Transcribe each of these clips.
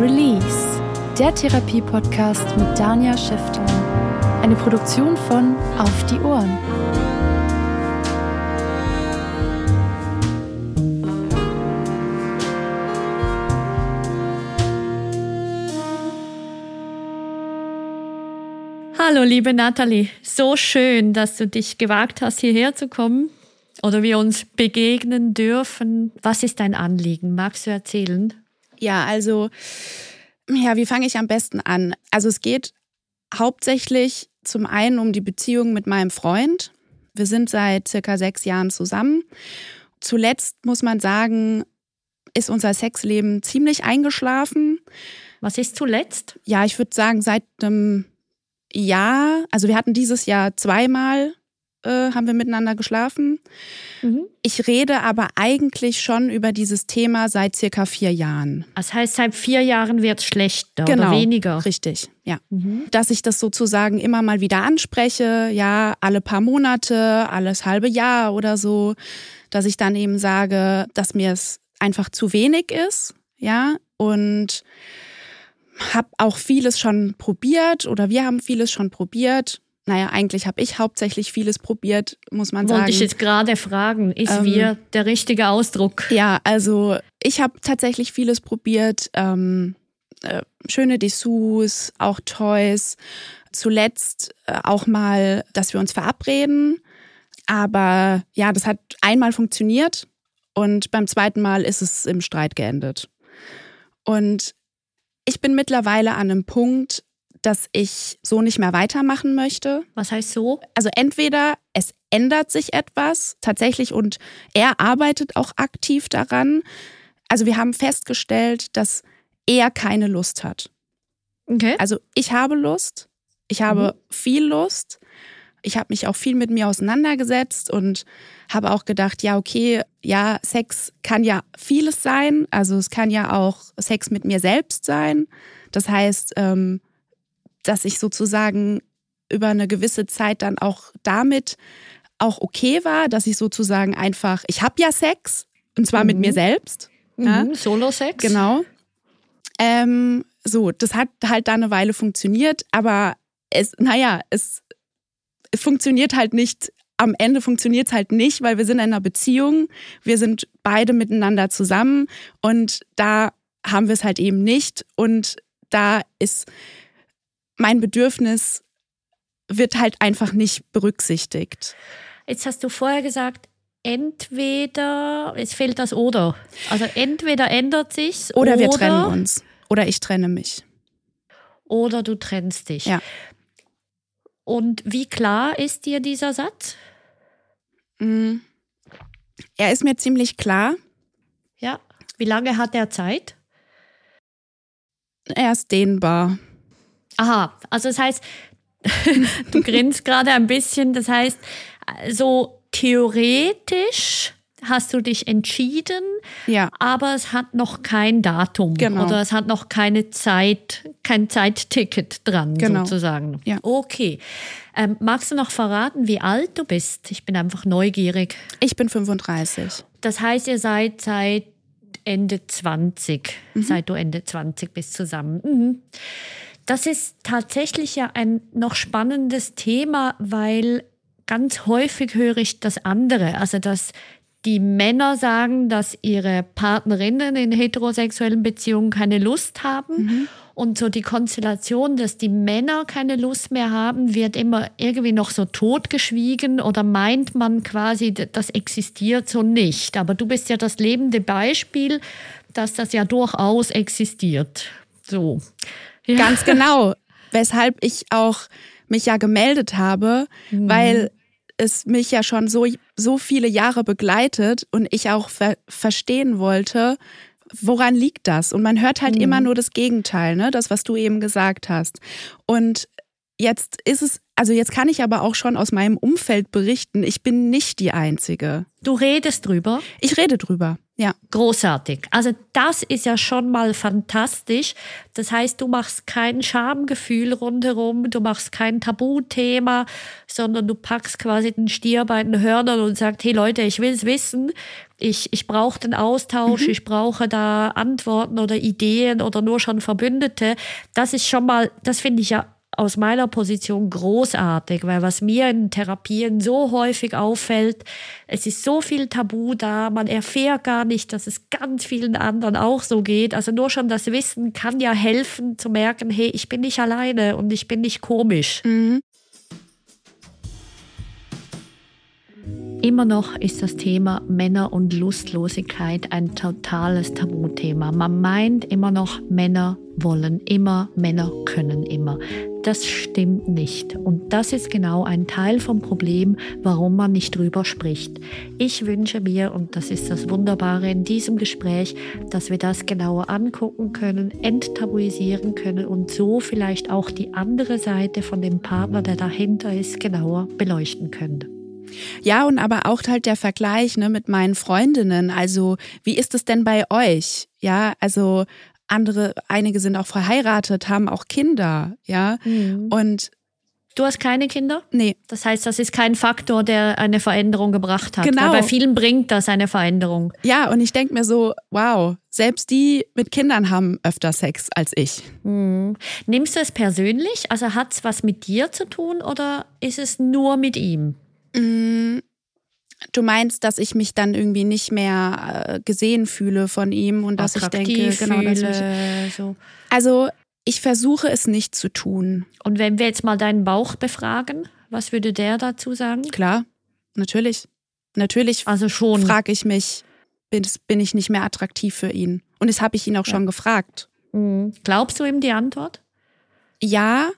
Release, der Therapie-Podcast mit Dania Schäfter. Eine Produktion von Auf die Ohren. Hallo, liebe Nathalie. So schön, dass du dich gewagt hast, hierher zu kommen oder wir uns begegnen dürfen. Was ist dein Anliegen? Magst du erzählen? Ja, also, ja, wie fange ich am besten an? Also es geht hauptsächlich zum einen um die Beziehung mit meinem Freund. Wir sind seit circa sechs Jahren zusammen. Zuletzt muss man sagen, ist unser Sexleben ziemlich eingeschlafen. Was ist zuletzt? Ja, ich würde sagen, seit einem Jahr, also wir hatten dieses Jahr zweimal, äh, haben wir miteinander geschlafen. Mhm. Ich rede aber eigentlich schon über dieses Thema seit circa vier Jahren. Das heißt, seit vier Jahren wird es schlechter Genau. oder weniger. Richtig, ja. Mhm. Dass ich das sozusagen immer mal wieder anspreche, ja, alle paar Monate, alles halbe Jahr oder so, dass ich dann eben sage, dass mir es einfach zu wenig ist, ja, und habe auch vieles schon probiert oder wir haben vieles schon probiert. Naja, eigentlich habe ich hauptsächlich vieles probiert, muss man Wollte sagen. ich jetzt gerade fragen, ist Ähm, wir der richtige Ausdruck? Ja, also ich habe tatsächlich vieles probiert. Ähm, äh, schöne Dessous, auch Toys. Zuletzt äh, auch mal, dass wir uns verabreden. Aber ja, das hat einmal funktioniert und beim zweiten Mal ist es im Streit geendet. Und ich bin mittlerweile an einem Punkt, dass ich so nicht mehr weitermachen möchte Was heißt so? also entweder es ändert sich etwas tatsächlich und er arbeitet auch aktiv daran. Also wir haben festgestellt, dass er keine Lust hat. Okay. Also ich habe Lust, ich habe viel Lust. Ich habe mich auch viel mit mir auseinandergesetzt und habe auch gedacht, ja, okay, ja, Sex kann ja vieles sein. Also es kann ja auch Sex mit mir selbst sein. Das heißt, ähm, dass ich sozusagen über eine gewisse Zeit dann auch damit auch okay war, dass ich sozusagen einfach, ich habe ja Sex und zwar mit mir selbst. Ja? Mhm. Solo-Sex? Genau. Ähm, so, das hat halt da eine Weile funktioniert, aber es, naja, es, es funktioniert halt nicht. Am Ende funktioniert es halt nicht, weil wir sind in einer Beziehung, wir sind beide miteinander zusammen und da haben wir es halt eben nicht und da ist mein Bedürfnis wird halt einfach nicht berücksichtigt. Jetzt hast du vorher gesagt, entweder, es fehlt das oder. Also entweder ändert sich's Oder wir trennen uns. Oder ich trenne mich. Oder du trennst dich. Ja. Und wie klar ist dir dieser Satz? Mm. Er ist mir ziemlich klar. Ja. Wie lange hat er Zeit? Er ist dehnbar. Aha, also das heißt, du grinst gerade ein bisschen, das heißt, so theoretisch hast du dich entschieden, Ja. aber es hat noch kein Datum Genau. oder es hat noch keine Zeit, kein Zeitticket dran Genau. sozusagen. Ja. Okay. Ähm, magst du noch verraten, wie alt du bist? Ich bin einfach neugierig. Ich bin 35. Das heißt, ihr seid seit Ende 20, seit du Ende 20 bist zusammen. Mhm. Das ist tatsächlich ja ein noch spannendes Thema, weil ganz häufig höre ich das andere, also dass die Männer sagen, dass ihre Partnerinnen in heterosexuellen Beziehungen keine Lust haben. Und so die Konstellation, dass die Männer keine Lust mehr haben, wird immer irgendwie noch so totgeschwiegen oder meint man quasi, das existiert so nicht. Aber du bist ja das lebende Beispiel, dass das ja durchaus existiert. So. Ja. Ganz genau. Weshalb ich auch mich ja gemeldet habe, weil es mich ja schon so, so viele Jahre begleitet und ich auch ver verstehen wollte, woran liegt das? Und man hört halt mhm. immer nur das Gegenteil, ne? Das, was du eben gesagt hast. Und jetzt ist es, also jetzt kann ich aber auch schon aus meinem Umfeld berichten, ich bin nicht die Einzige. Du redest drüber? Ich rede drüber. Ja. Großartig. Also das ist ja schon mal fantastisch. Das heißt, du machst kein Schamgefühl rundherum, du machst kein Tabuthema, sondern du packst quasi den Stier bei den Hörnern und sagst, hey Leute, ich will es wissen. Ich, ich brauche den Austausch, mhm. ich brauche da Antworten oder Ideen oder nur schon Verbündete. Das ist schon mal, das finde ich ja aus meiner Position großartig, weil was mir in Therapien so häufig auffällt, es ist so viel Tabu da, man erfährt gar nicht, dass es ganz vielen anderen auch so geht. Also nur schon das Wissen kann ja helfen zu merken, hey, ich bin nicht alleine und ich bin nicht komisch. Mhm. Immer noch ist das Thema Männer und Lustlosigkeit ein totales Tabuthema. Man meint immer noch, Männer wollen immer, Männer können immer. Das stimmt nicht. Und das ist genau ein Teil vom Problem, warum man nicht drüber spricht. Ich wünsche mir, und das ist das Wunderbare in diesem Gespräch, dass wir das genauer angucken können, enttabuisieren können und so vielleicht auch die andere Seite von dem Partner, der dahinter ist, genauer beleuchten können. Ja, und aber auch halt der Vergleich ne, mit meinen Freundinnen. Also, wie ist es denn bei euch? Ja, also andere, einige sind auch verheiratet, haben auch Kinder, ja. Mhm. Und Du hast keine Kinder? Nee. Das heißt, das ist kein Faktor, der eine Veränderung gebracht hat. Genau. Weil bei vielen bringt das eine Veränderung. Ja, und ich denke mir so, wow, selbst die mit Kindern haben öfter Sex als ich. Mhm. Nimmst du es persönlich? Also hat es was mit dir zu tun oder ist es nur mit ihm? Mm, du meinst, dass ich mich dann irgendwie nicht mehr äh, gesehen fühle von ihm und dass ich denke, genau, dass ich, so. Also ich versuche es nicht zu tun. Und wenn wir jetzt mal deinen Bauch befragen, was würde der dazu sagen? Klar, natürlich. Natürlich also schon. frage ich mich, bin, bin, ich nicht mehr attraktiv für ihn? Und das habe ich ihn auch ja. schon gefragt. Mhm. Glaubst du ihm die Antwort? Ja,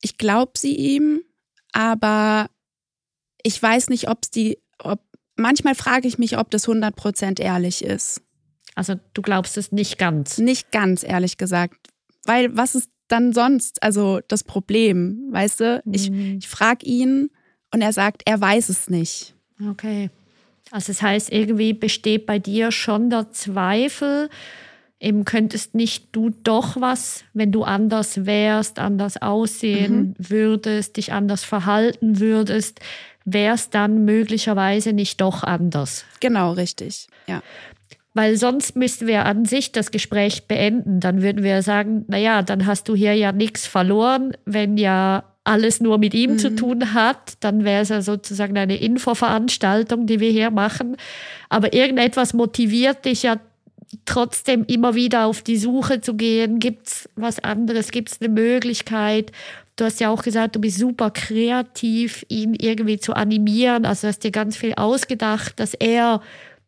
ich glaube sie ihm, aber ich weiß nicht, ob es die, ob, manchmal frage ich mich, ob das 100% ehrlich ist. Also du glaubst es nicht ganz? Nicht ganz, ehrlich gesagt. Weil was ist dann sonst, also das Problem, weißt du? Ich, mhm. ich frage ihn und er sagt, er weiß es nicht. Okay. Also das heißt, irgendwie besteht bei dir schon der Zweifel, eben könntest nicht du doch was, wenn du anders wärst, anders aussehen mhm. würdest, dich anders verhalten würdest, wäre es dann möglicherweise nicht doch anders. Genau, richtig. Ja. Weil sonst müssten wir an sich das Gespräch beenden. Dann würden wir sagen, naja, dann hast du hier ja nichts verloren, wenn ja alles nur mit ihm mhm. zu tun hat, dann wäre es ja sozusagen eine Infoveranstaltung, die wir hier machen. Aber irgendetwas motiviert dich ja trotzdem immer wieder auf die Suche zu gehen. Gibt es was anderes? Gibt es eine Möglichkeit? Du hast ja auch gesagt, du bist super kreativ, ihn irgendwie zu animieren. Also hast dir ganz viel ausgedacht, dass er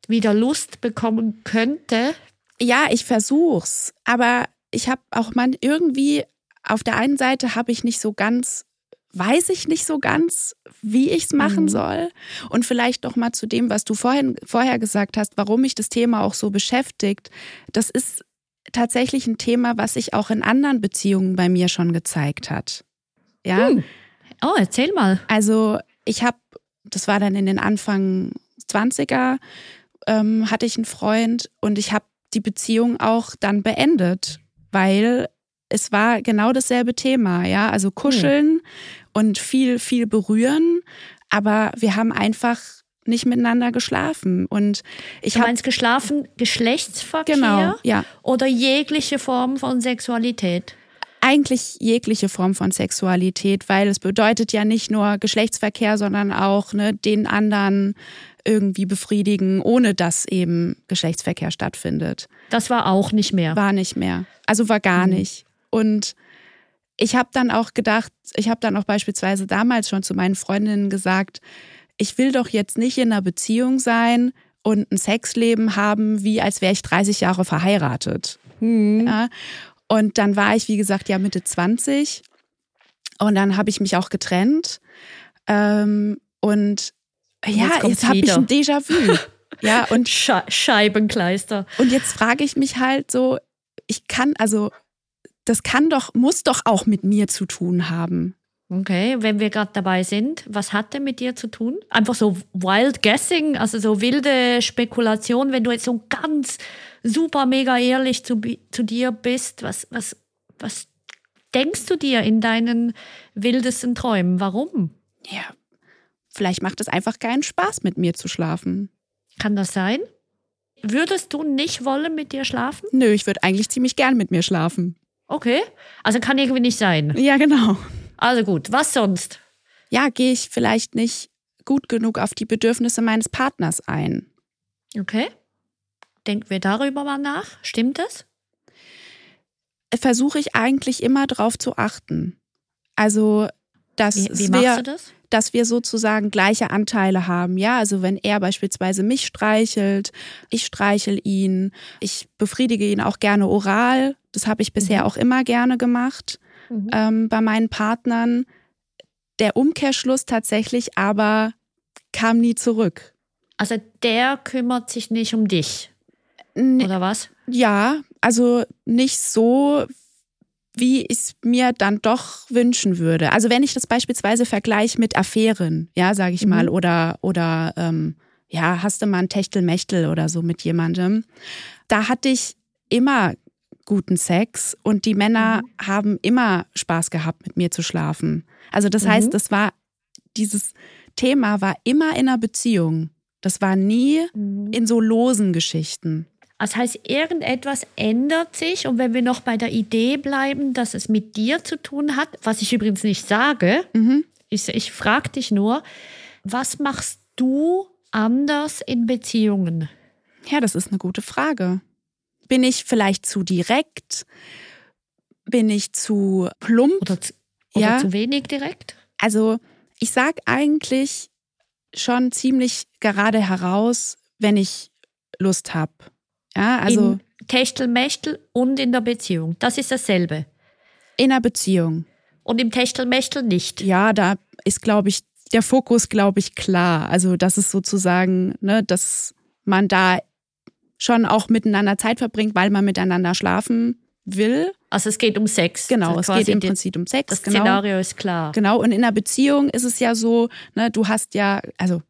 wieder Lust bekommen könnte. Ja, ich versuch's. Aber ich habe auch man irgendwie auf der einen Seite habe ich nicht so ganz weiß ich nicht so ganz, wie ich es machen mhm. soll. Und vielleicht noch mal zu dem, was du vorhin, vorher gesagt hast, warum mich das Thema auch so beschäftigt. Das ist tatsächlich ein Thema, was sich auch in anderen Beziehungen bei mir schon gezeigt hat. Ja. Hm. Oh, erzähl mal. Also ich habe, das war dann in den Anfang 20er, ähm, hatte ich einen Freund und ich habe die Beziehung auch dann beendet, weil es war genau dasselbe Thema, ja, also kuscheln hm. Und viel, viel berühren, aber wir haben einfach nicht miteinander geschlafen und ich habe geschlafen Geschlechtsverkehr genau, ja. oder jegliche Form von Sexualität eigentlich jegliche Form von Sexualität, weil es bedeutet ja nicht nur Geschlechtsverkehr, sondern auch ne, den anderen irgendwie befriedigen, ohne dass eben Geschlechtsverkehr stattfindet. Das war auch nicht mehr. War nicht mehr. Also war gar mhm. nicht. Und ich habe dann auch gedacht, ich habe dann auch beispielsweise damals schon zu meinen Freundinnen gesagt, ich will doch jetzt nicht in einer Beziehung sein und ein Sexleben haben, wie als wäre ich 30 Jahre verheiratet. Mhm. Ja? Und dann war ich, wie gesagt, ja Mitte 20. Und dann habe ich mich auch getrennt. Ähm, Und Jetzt ja, kommt's jetzt habe ich ein Déjà-vu. ja, und, Sche Scheibenkleister. und jetzt frage ich mich halt so, ich kann, also, das kann doch, muss doch auch mit mir zu tun haben. Okay, wenn wir gerade dabei sind, was hat denn mit dir zu tun? Einfach so wild guessing, also so wilde Spekulation, wenn du jetzt so ganz super mega ehrlich zu, zu dir bist, was, was, was denkst du dir in deinen wildesten Träumen? Warum? Ja, vielleicht macht es einfach keinen Spaß, mit mir zu schlafen. Kann das sein? Würdest du nicht wollen mit dir schlafen? Nö, ich würde eigentlich ziemlich gern mit mir schlafen. Okay, also kann irgendwie nicht sein. Ja, genau. Also gut, was sonst? Ja, gehe ich vielleicht nicht gut genug auf die Bedürfnisse meines Partners ein. Okay, denken wir darüber mal nach. Stimmt das? Versuche ich eigentlich immer drauf zu achten. Also, dass Wie, wie machst du das? Dass wir sozusagen gleiche Anteile haben. Ja, also wenn er beispielsweise mich streichelt, ich streichel ihn, ich befriedige ihn auch gerne oral. Das habe ich bisher auch immer gerne gemacht ähm, bei meinen Partnern. Der Umkehrschluss tatsächlich aber kam nie zurück. Also der kümmert sich nicht um dich, N- oder was? Ja, also nicht so, wie ich es mir dann doch wünschen würde. Also wenn ich das beispielsweise vergleiche mit Affären, ja, sage ich mal, oder, oder ähm, ja, hast du mal ein Techtelmechtel oder so mit jemandem, da hatte ich immer guten Sex und die Männer haben immer Spaß gehabt, mit mir zu schlafen. Also das heißt, das war, dieses Thema war immer in einer Beziehung. Das war nie in so losen Geschichten. Das heißt, irgendetwas ändert sich und wenn wir noch bei der Idee bleiben, dass es mit dir zu tun hat, was ich übrigens nicht sage, ich, ich frage dich nur, was machst du anders in Beziehungen? Ja, das ist eine gute Frage. Bin ich vielleicht zu direkt? Bin ich zu plump? Oder, zu, oder Ja. zu wenig direkt? Also ich sag eigentlich schon ziemlich gerade heraus, wenn ich Lust habe. Ja, also in Techtelmechtel und in der Beziehung. Das ist dasselbe. in einer Beziehung. Und im Techtelmechtel nicht. Ja, da ist, glaube ich, der Fokus, glaube ich, klar. Also das ist sozusagen, ne, dass man da schon auch miteinander Zeit verbringt, weil man miteinander schlafen will. Also es geht um Sex. Genau, Also es geht im Prinzip um Sex. Das genau. Szenario ist klar. Genau, und in einer Beziehung ist es ja so, ne, du hast ja, also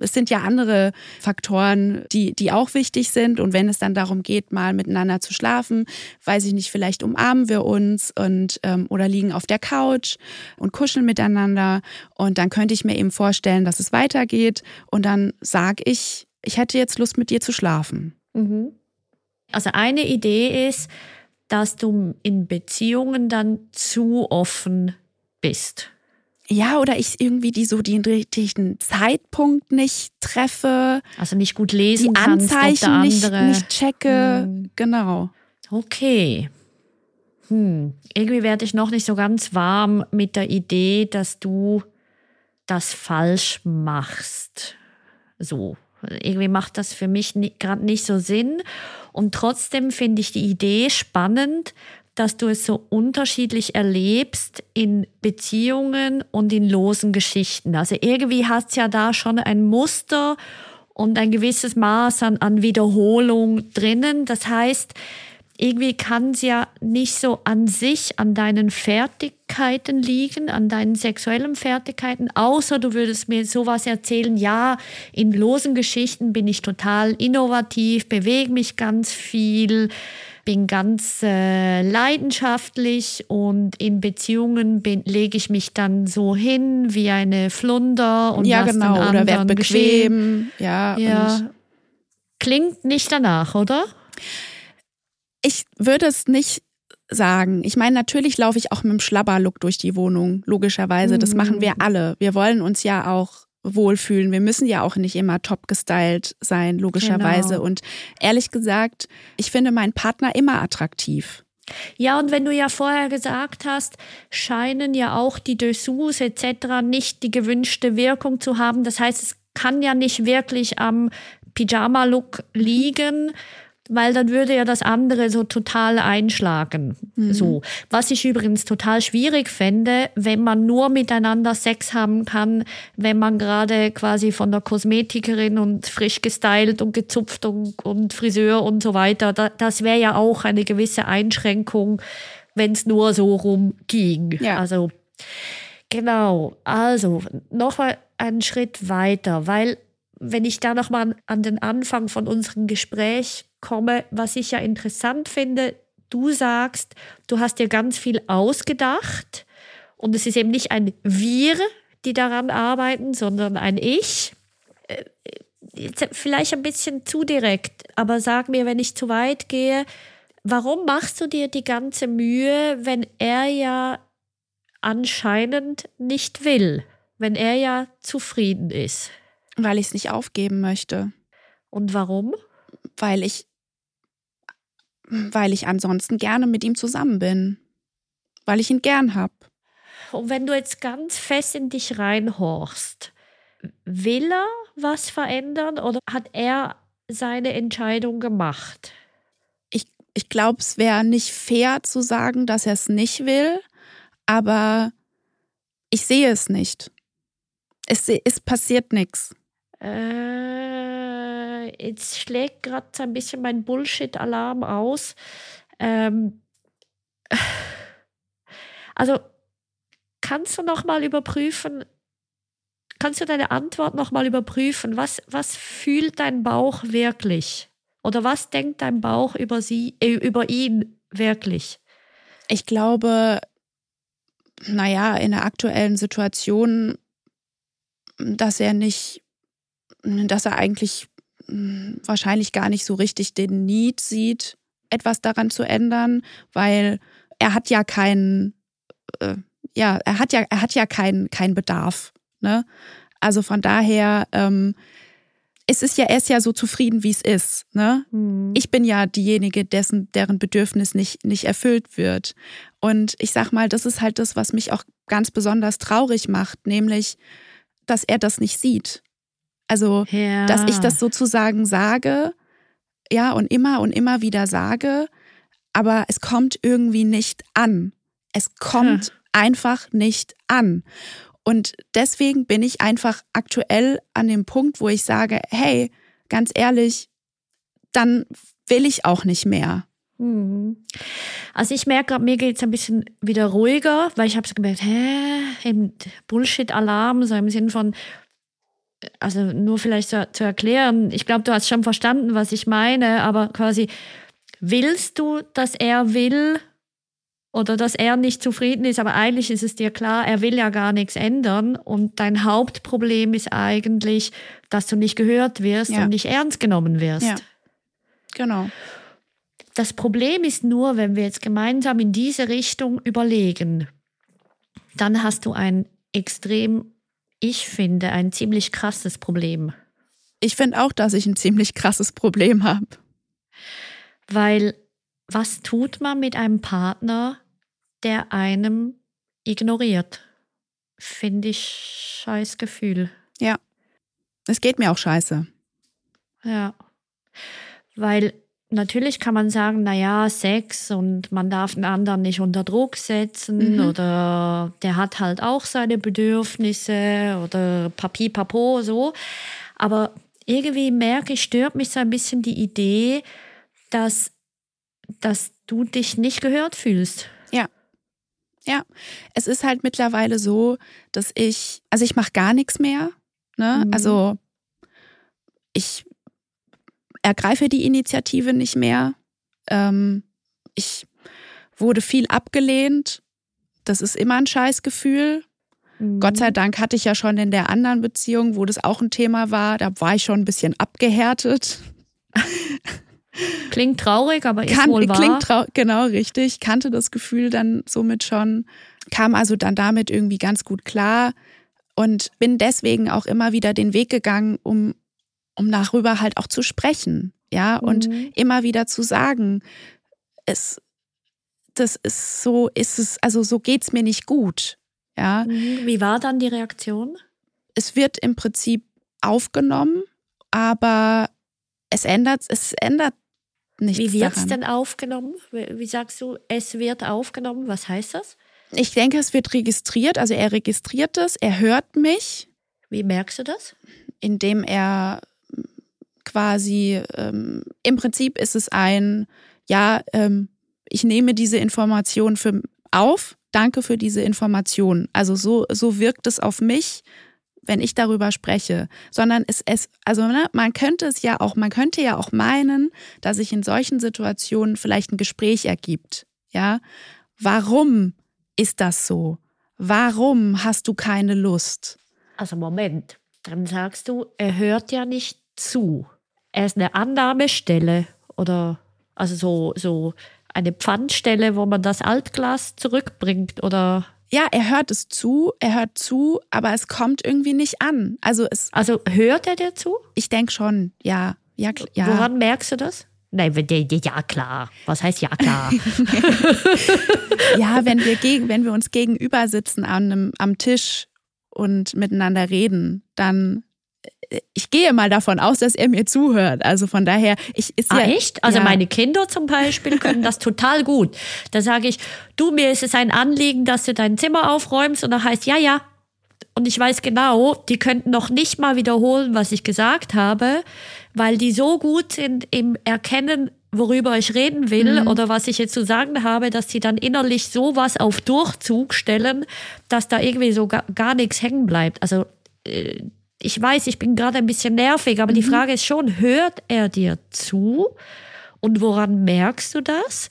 es sind ja andere Faktoren, die, die auch wichtig sind. Und wenn es dann darum geht, mal miteinander zu schlafen, weiß ich nicht, vielleicht umarmen wir uns und ähm, oder liegen auf der Couch und kuscheln miteinander. Und dann könnte ich mir eben vorstellen, dass es weitergeht. Und dann sage ich, ich hätte jetzt Lust, mit dir zu schlafen. Also eine Idee ist, dass du in Beziehungen dann zu offen bist. Ja, oder ich irgendwie die so den richtigen Zeitpunkt nicht treffe. Also nicht gut lesen die kannst, Anzeichen nicht, andere. nicht checke. Genau. Okay. Hm. Irgendwie werde ich noch nicht so ganz warm mit der Idee, dass du das falsch machst. So. Irgendwie macht das für mich gerade nicht so Sinn. Und trotzdem finde ich die Idee spannend, dass du es so unterschiedlich erlebst in Beziehungen und in losen Geschichten. Also irgendwie hat es ja da schon ein Muster und ein gewisses Maß an, an Wiederholung drinnen. Das heißt, irgendwie kann es ja nicht so an sich, an deinen Fertigkeiten liegen, an deinen sexuellen Fertigkeiten, außer du würdest mir sowas erzählen, ja, in losen Geschichten bin ich total innovativ, bewege mich ganz viel, bin ganz äh, leidenschaftlich und in Beziehungen bin, lege ich mich dann so hin wie eine Flunder und ja, genau. den Oder werd anderen geschehen. bequem. Ja, Ja. Klingt nicht danach, oder? ich würde es nicht sagen. Ich meine, natürlich laufe ich auch mit dem Schlabberlook durch die Wohnung, logischerweise. Das machen wir alle. Wir wollen uns ja auch wohlfühlen. Wir müssen ja auch nicht immer top gestylt sein, logischerweise. Genau. Und ehrlich gesagt, ich finde meinen Partner immer attraktiv. Ja, und wenn du ja vorher gesagt hast, scheinen ja auch die Dessous etc. nicht die gewünschte Wirkung zu haben. Das heißt, es kann ja nicht wirklich am Pyjama-Look liegen, weil dann würde ja das andere so total einschlagen. Mhm. So. Was ich übrigens total schwierig fände, wenn man nur miteinander Sex haben kann, wenn man gerade quasi von der Kosmetikerin und frisch gestylt und gezupft und, und Friseur und so weiter, da, das wäre ja auch eine gewisse Einschränkung, wenn es nur so rum ging. Ja. Also, genau. Also, noch mal einen Schritt weiter, weil wenn ich da nochmal an den Anfang von unserem Gespräch komme, was ich ja interessant finde, du sagst, du hast dir ganz viel ausgedacht und es ist eben nicht ein Wir, die daran arbeiten, sondern ein Ich. Äh, jetzt vielleicht ein bisschen zu direkt, aber sag mir, wenn ich zu weit gehe, warum machst du dir die ganze Mühe, wenn er ja anscheinend nicht will, wenn er ja zufrieden ist? Weil ich es nicht aufgeben möchte. Und warum? Weil ich, weil ich ansonsten gerne mit ihm zusammen bin. Weil ich ihn gern habe. Und wenn du jetzt ganz fest in dich reinhorchst, will er was verändern oder hat er seine Entscheidung gemacht? Ich, ich glaube, es wäre nicht fair zu sagen, dass er es nicht will, aber ich sehe es nicht. Es, es passiert nichts. Äh, jetzt schlägt gerade so ein bisschen mein Bullshit-Alarm aus. Ähm, also kannst du noch mal überprüfen, kannst du deine Antwort noch mal überprüfen? Was, was fühlt dein Bauch wirklich? Oder was denkt dein Bauch über sie, äh, über ihn wirklich? Ich glaube, naja, in der aktuellen Situation, dass er nicht dass er eigentlich wahrscheinlich gar nicht so richtig den Need sieht, etwas daran zu ändern, weil er hat ja keinen, äh, ja, er hat ja, er hat ja keinen keinen Bedarf. Ne? Also von daher, ähm, es ist ja, er ist ja so zufrieden, wie es ist. Ne? Mhm. Ich bin ja diejenige, dessen, deren Bedürfnis nicht, nicht erfüllt wird. Und ich sag mal, das ist halt das, was mich auch ganz besonders traurig macht, nämlich, dass er das nicht sieht. Also, ja. dass ich das sozusagen sage, ja, und immer und immer wieder sage, aber es kommt irgendwie nicht an. Es kommt hm. einfach nicht an. Und deswegen bin ich einfach aktuell an dem Punkt, wo ich sage, hey, ganz ehrlich, dann will ich auch nicht mehr. Mhm. Also ich merke mir geht es ein bisschen wieder ruhiger, weil ich habe so gemerkt, hä, Bullshit-Alarm, so im Sinn von, also nur vielleicht zu, zu erklären, ich glaube, du hast schon verstanden, was ich meine, aber quasi, willst du, dass er will oder dass er nicht zufrieden ist, aber eigentlich ist es dir klar, er will ja gar nichts ändern und dein Hauptproblem ist eigentlich, dass du nicht gehört wirst ja. und nicht ernst genommen wirst. Ja. Genau. Das Problem ist nur, wenn wir jetzt gemeinsam in diese Richtung überlegen, dann hast du ein extrem ich finde, ein ziemlich krasses Problem. Ich finde auch, dass ich ein ziemlich krasses Problem habe. Weil was tut man mit einem Partner, der einem ignoriert? Finde ich scheiß Gefühl. Ja. Es geht mir auch scheiße. Ja. Weil natürlich kann man sagen, naja, Sex und man darf den anderen nicht unter Druck setzen mhm. oder der hat halt auch seine Bedürfnisse oder Papi, Papo, so. Aber irgendwie merke ich, stört mich so ein bisschen die Idee, dass, dass du dich nicht gehört fühlst. Ja. Ja. Es ist halt mittlerweile so, dass ich, also ich mache gar nichts mehr. Ne? Mhm. Also ich ergreife die Initiative nicht mehr. Ähm, ich wurde viel abgelehnt. Das ist immer ein Scheißgefühl. Mhm. Gott sei Dank hatte ich ja schon in der anderen Beziehung, wo das auch ein Thema war, da war ich schon ein bisschen abgehärtet. Klingt traurig, aber ist Kann, wohl wahr. Klingt traurig, genau richtig. Kannte das Gefühl dann somit schon. Kam also dann damit irgendwie ganz gut klar und bin deswegen auch immer wieder den Weg gegangen, um um darüber halt auch zu sprechen, ja, und mhm. immer wieder zu sagen, es, das ist so, ist es, also so geht's mir nicht gut, ja. Mhm. Wie war dann die Reaktion? Es wird im Prinzip aufgenommen, aber es ändert, es ändert nichts Wie wird es denn aufgenommen? Wie wie sagst du, es wird aufgenommen? Was heißt das? Ich denke, es wird registriert. Also er registriert es, er hört mich, Wie merkst du das? indem er quasi, ähm, im Prinzip ist es ein, ja, ähm, ich nehme diese Information für, auf, danke für diese Information. Also so, so wirkt es auf mich, wenn ich darüber spreche, sondern es, es also ne, man könnte es ja auch, man könnte ja auch meinen, dass sich in solchen Situationen vielleicht ein Gespräch ergibt. Ja, warum ist das so? Warum hast du keine Lust? Also Moment, dann sagst du, er hört ja nicht zu. Er ist eine Annahmestelle oder also so, so eine Pfandstelle, wo man das Altglas zurückbringt oder Ja, er hört es zu, er hört zu, aber es kommt irgendwie nicht an. Also es, also hört er dir zu? ich denke schon, ja, ja, ja. Woran merkst du das? Nein, ja klar. Was heißt ja klar? Ja, wenn wir gegen, wenn wir uns gegenüber sitzen an einem, am Tisch und miteinander reden, dann ich gehe mal davon aus, dass er mir zuhört. Also von daher, ich ist Ah, ja echt? Also ja, meine Kinder zum Beispiel können das total gut. Da sage ich, du, mir ist es ein Anliegen, dass du dein Zimmer aufräumst. Und dann heißt, ja, ja. Und ich weiß genau, die könnten noch nicht mal wiederholen, was ich gesagt habe, weil die so gut sind im Erkennen, worüber ich reden will Mhm. oder was ich jetzt zu sagen habe, dass sie dann innerlich sowas auf Durchzug stellen, dass da irgendwie so gar, gar nichts hängen bleibt. Also äh, ich weiß, ich bin gerade ein bisschen nervig, aber die Frage ist schon, hört er dir zu? Und woran merkst du das?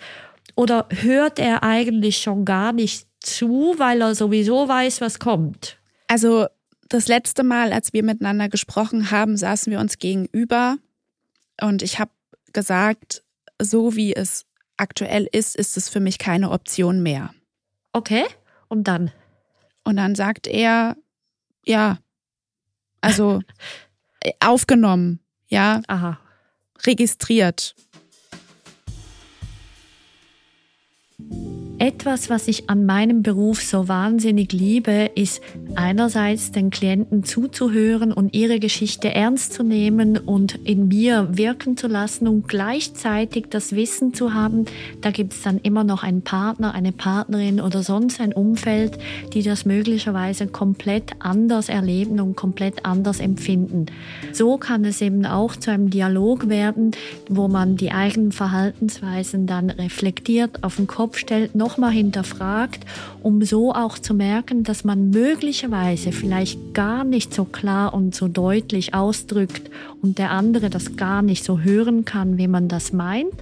Oder hört er eigentlich schon gar nicht zu, weil er sowieso weiß, was kommt? Also das letzte Mal, als wir miteinander gesprochen haben, saßen wir uns gegenüber und ich habe gesagt, so wie es aktuell ist, ist es für mich keine Option mehr. Okay, und dann? Und dann sagt er, ja, also äh, aufgenommen, ja, Aha. registriert. Etwas, was ich an meinem Beruf so wahnsinnig liebe, ist einerseits den Klienten zuzuhören und ihre Geschichte ernst zu nehmen und in mir wirken zu lassen und gleichzeitig das Wissen zu haben, da gibt es dann immer noch einen Partner, eine Partnerin oder sonst ein Umfeld, die das möglicherweise komplett anders erleben und komplett anders empfinden. So kann es eben auch zu einem Dialog werden, wo man die eigenen Verhaltensweisen dann reflektiert, auf den Kopf stellt, nochmal hinterfragt, um so auch zu merken, dass man möglicherweise vielleicht gar nicht so klar und so deutlich ausdrückt und der andere das gar nicht so hören kann, wie man das meint.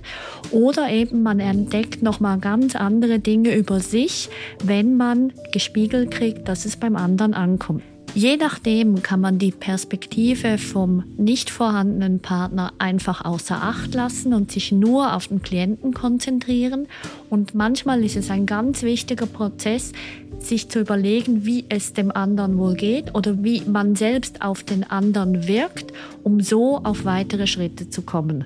Oder eben man entdeckt nochmal ganz andere Dinge über sich, wenn man gespiegelt kriegt, dass es beim anderen ankommt. Je nachdem kann man die Perspektive vom nicht vorhandenen Partner einfach außer Acht lassen und sich nur auf den Klienten konzentrieren. Und manchmal ist es ein ganz wichtiger Prozess, sich zu überlegen, wie es dem anderen wohl geht oder wie man selbst auf den anderen wirkt, um so auf weitere Schritte zu kommen.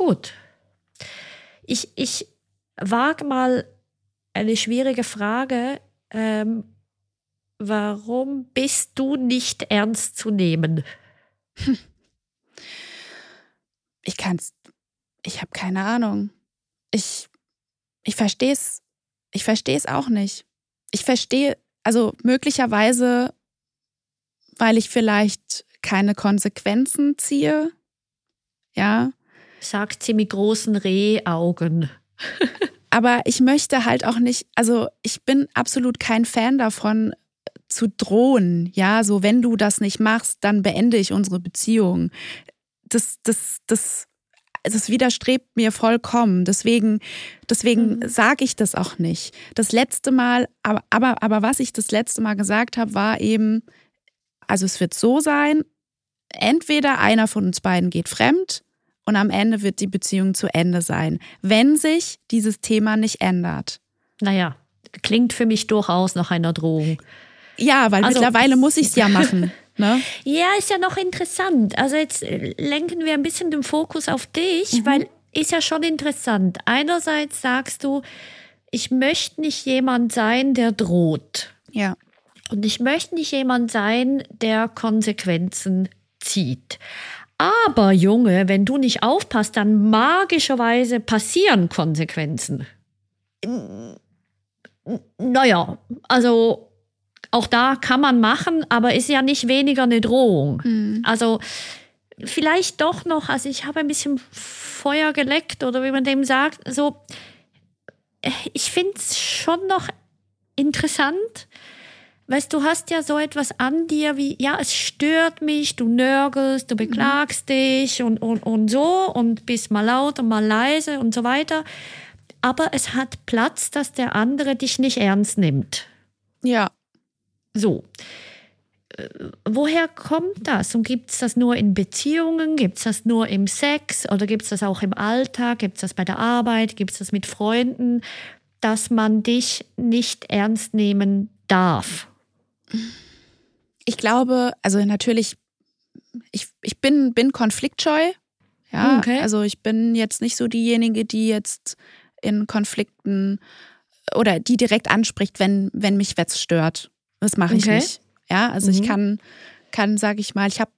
Gut. Ich, ich wage mal eine schwierige Frage. Ähm, warum bist du nicht ernst zu nehmen? Ich kann's, ich habe keine Ahnung. Ich, ich verstehe es, ich verstehe es auch nicht. Ich verstehe, also möglicherweise, weil ich vielleicht keine Konsequenzen ziehe. Ja, Sagt sie mit großen Rehaugen. aber ich möchte halt auch nicht, also ich bin absolut kein Fan davon zu drohen. Ja, so wenn du das nicht machst, dann beende ich unsere Beziehung. Das, das, das, das widerstrebt mir vollkommen. Deswegen, deswegen Mhm. sage ich das auch nicht. Das letzte Mal, aber, aber, aber was ich das letzte Mal gesagt habe, war eben, also es wird so sein, entweder einer von uns beiden geht fremd und am Ende wird die Beziehung zu Ende sein, wenn sich dieses Thema nicht ändert. Naja, klingt für mich durchaus nach einer Drohung. Ja, weil Also- mittlerweile muss ich es ja machen. Ne? Ja, ist ja noch interessant. Also jetzt äh, lenken wir ein bisschen den Fokus auf dich, Mhm. weil ist ja schon interessant. Einerseits sagst du, ich möchte nicht jemand sein, der droht. Ja. Und ich möchte nicht jemand sein, der Konsequenzen zieht. Aber Junge, wenn du nicht aufpasst, dann magischerweise passieren Konsequenzen. Naja, also auch da kann man machen, aber ist ja nicht weniger eine Drohung. Also vielleicht doch noch, also ich habe ein bisschen Feuer geleckt oder wie man dem sagt, so, ich finde es schon noch interessant, Weißt du, hast ja so etwas an dir wie, ja, es stört mich, du nörgelst, du beklagst dich und, und, und so und bist mal laut und mal leise und so weiter. Aber es hat Platz, dass der andere dich nicht ernst nimmt. Ja. So. Äh, Woher kommt das? Und gibt es das nur in Beziehungen? Gibt es das nur im Sex? Oder gibt es das auch im Alltag? Gibt es das bei der Arbeit? Gibt es das mit Freunden? Dass man dich nicht ernst nehmen darf? Ich glaube, also natürlich, ich, ich bin, bin konfliktscheu. Ja, Okay. also ich bin jetzt nicht so diejenige, die jetzt in Konflikten oder die direkt anspricht, wenn, wenn mich was stört. Das mache ich Okay. nicht. Ja, also ich Mhm. kann, kann, sage ich mal, ich habe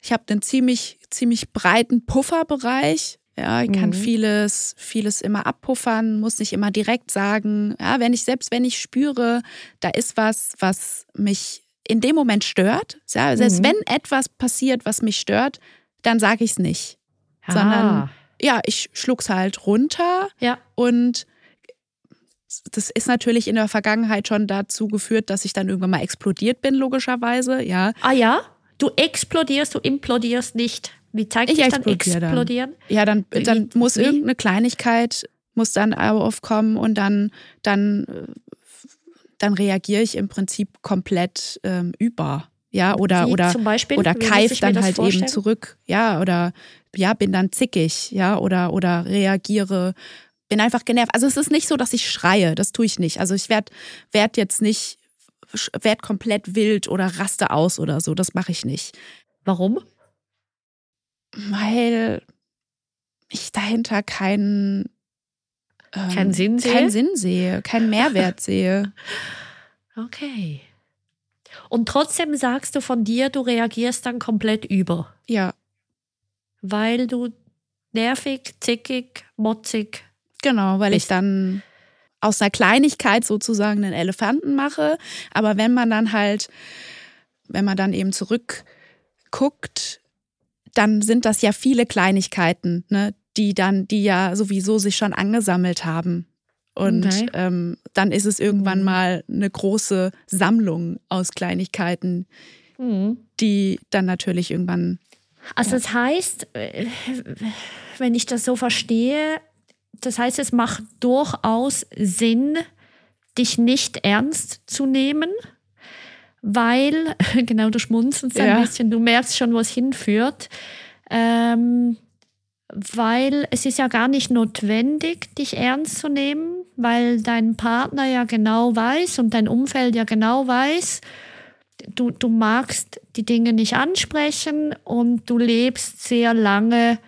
ich hab einen ziemlich, ziemlich breiten Pufferbereich. Ja, ich kann Mhm. vieles, vieles immer abpuffern, muss nicht immer direkt sagen. Ja, wenn ich, selbst wenn ich spüre, da ist was, was mich in dem Moment stört, ja, selbst Mhm. wenn etwas passiert, was mich stört, dann sage ich es nicht. Sondern Ah, ja, ich schluck's halt runter ja. und das ist natürlich in der Vergangenheit schon dazu geführt, dass ich dann irgendwann mal explodiert bin, logischerweise. Ja, Ah ja? Du explodierst, du implodierst nicht. Wie zeigt Ich sich dann explodiere dann. explodieren? ja dann, Wie- dann muss wie? irgendeine Kleinigkeit muss dann aufkommen und dann, dann, äh, dann reagiere ich im Prinzip komplett ähm, über. Ja, oder, Wie oder, Beispiel? oder Wie keif dann halt vorstellen? eben zurück. Ja, oder ja, bin dann zickig, ja, oder, oder reagiere, bin einfach genervt. Also es ist nicht so, dass ich schreie, das tue ich nicht. Also ich werde werd jetzt nicht, werd komplett wild oder raste aus oder so, das mache ich nicht. Warum? Weil ich dahinter keinen ähm, Keinen Sinn sehe? keinen Sinn sehe, keinen Mehrwert sehe. Okay. Und trotzdem sagst du von dir, du reagierst dann komplett über, Ja, weil du nervig, zickig, motzig. genau, weil ich Bist- dann aus einer Kleinigkeit sozusagen einen Elefanten mache. Aber wenn man dann halt, wenn man dann eben zurückguckt, dann sind das ja viele Kleinigkeiten, ne, die dann, die ja sowieso sich schon angesammelt haben. Und Okay. ähm, dann ist es irgendwann Mhm. mal eine große Sammlung aus Kleinigkeiten, die dann natürlich irgendwann Also das heißt, äh, wenn ich das so verstehe, das heißt, es macht durchaus Sinn, dich nicht ernst zu nehmen, weil, genau, du schmunzelst Ja. ein bisschen, du merkst schon, wo es hinführt, ähm, weil es ist ja gar nicht notwendig, dich ernst zu nehmen, weil dein Partner ja genau weiß und dein Umfeld ja genau weiß, du, du magst die Dinge nicht ansprechen und du lebst sehr lange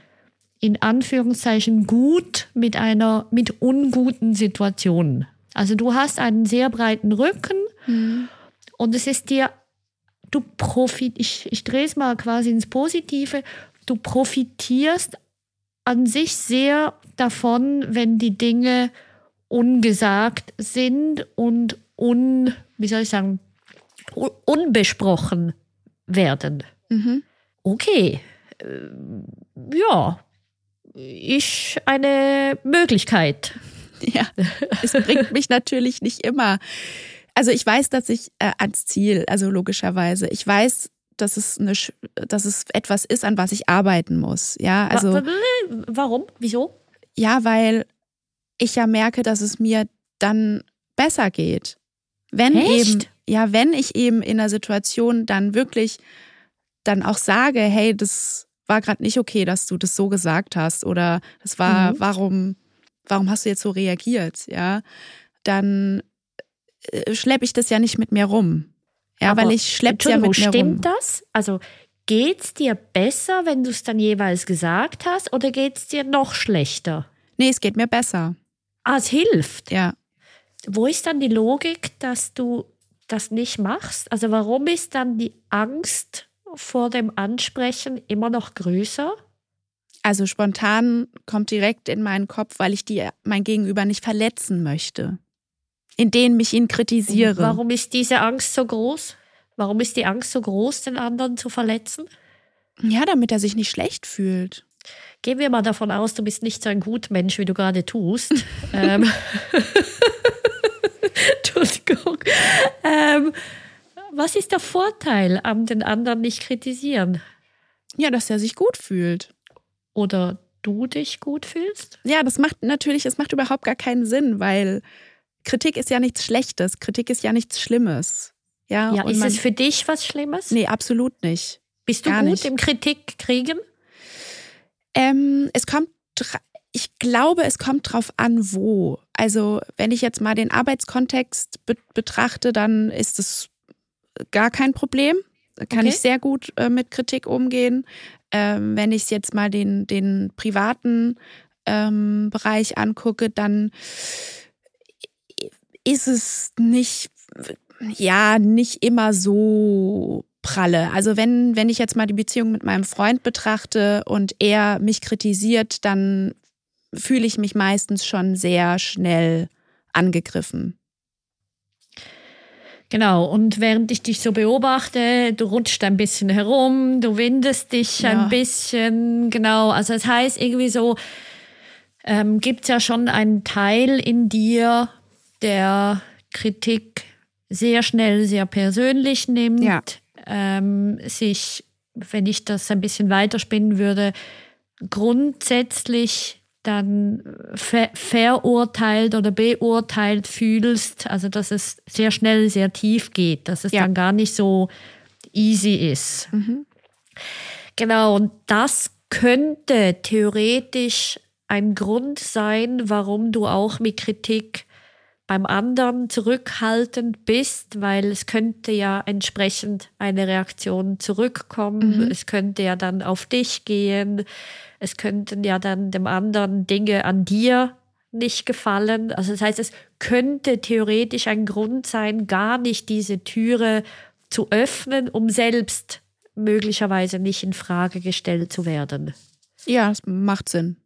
in Anführungszeichen gut mit einer, mit unguten Situationen. Also du hast einen sehr breiten Rücken und es ist dir, du profit, ich, ich drehe es mal quasi ins Positive, du profitierst an sich sehr davon, wenn die Dinge ungesagt sind und un, wie soll ich sagen, un- unbesprochen werden. Mhm. Okay, ähm, ja, ist eine Möglichkeit. Ja, es bringt mich natürlich nicht immer. Also ich weiß, dass ich äh, ans Ziel, also logischerweise, ich weiß, dass es eine, dass es etwas ist, an was ich arbeiten muss. Ja, also Wa- wa- Warum? Wieso? ja, weil ich ja merke, dass es mir dann besser geht. Wenn Echt? eben, ja, wenn ich eben in der Situation dann wirklich dann auch sage, hey, das war gerade nicht okay, dass du das so gesagt hast oder das war, mhm. warum, warum hast du jetzt so reagiert, ja, dann schleppe ich das ja nicht mit mir rum. Ja, Aber weil ich schleppe ja mit mir stimmt rum. Stimmt das? Also geht es dir besser, wenn du es dann jeweils gesagt hast oder geht es dir noch schlechter? Nee, es geht mir besser. Ah, es hilft? Ja. Wo ist dann die Logik, dass du das nicht machst? Also warum ist dann die Angst vor dem Ansprechen immer noch größer? Also spontan kommt direkt in meinen Kopf, weil ich die, mein Gegenüber nicht verletzen möchte, indem ich ihn kritisiere. Warum ist diese Angst so groß? Warum ist die Angst so groß, den anderen zu verletzen? Ja, damit er sich nicht schlecht fühlt. Gehen wir mal davon aus, du bist nicht so ein Gutmensch, wie du gerade tust. ähm. Entschuldigung. Ähm, was ist der Vorteil am den anderen nicht kritisieren? Ja, dass er sich gut fühlt. Oder du dich gut fühlst? Ja, das macht natürlich, es macht überhaupt gar keinen Sinn, weil Kritik ist ja nichts Schlechtes, Kritik ist ja nichts Schlimmes. Ja, ja ist man, es für dich was Schlimmes? Nee, absolut nicht. Bist du gar gut nicht. im Kritik kriegen? Ähm, es kommt, ich glaube, es kommt drauf an, wo. Also, wenn ich jetzt mal den Arbeitskontext be betrachte, dann ist es gar kein Problem. Da kann okay. ich sehr gut äh, mit Kritik umgehen. Ähm, wenn ich jetzt mal den, den privaten ähm, Bereich angucke, dann ist es nicht, ja, nicht immer so pralle. Also wenn, wenn ich jetzt mal die Beziehung mit meinem Freund betrachte und er mich kritisiert, dann fühle ich mich meistens schon sehr schnell angegriffen. Genau, und während ich dich so beobachte, du rutscht ein bisschen herum, du windest dich ja. ein bisschen, genau. Also das heißt irgendwie so, ähm, gibt es ja schon einen Teil in dir, der Kritik sehr schnell, sehr persönlich nimmt, ja. ähm, sich, wenn ich das ein bisschen weiterspinnen würde, grundsätzlich dann ver verurteilt oder beurteilt fühlst, also dass es sehr schnell, sehr tief geht, dass es ja. dann gar nicht so easy ist. Mhm. Genau, und das könnte theoretisch ein Grund sein, warum du auch mit Kritik beim anderen zurückhaltend bist, weil es könnte ja entsprechend eine Reaktion zurückkommen, mhm. es könnte ja dann auf dich gehen, es könnten ja dann dem anderen Dinge an dir nicht gefallen. Also das heißt, es könnte theoretisch ein Grund sein, gar nicht diese Türe zu öffnen, um selbst möglicherweise nicht in Frage gestellt zu werden. Ja, es macht Sinn.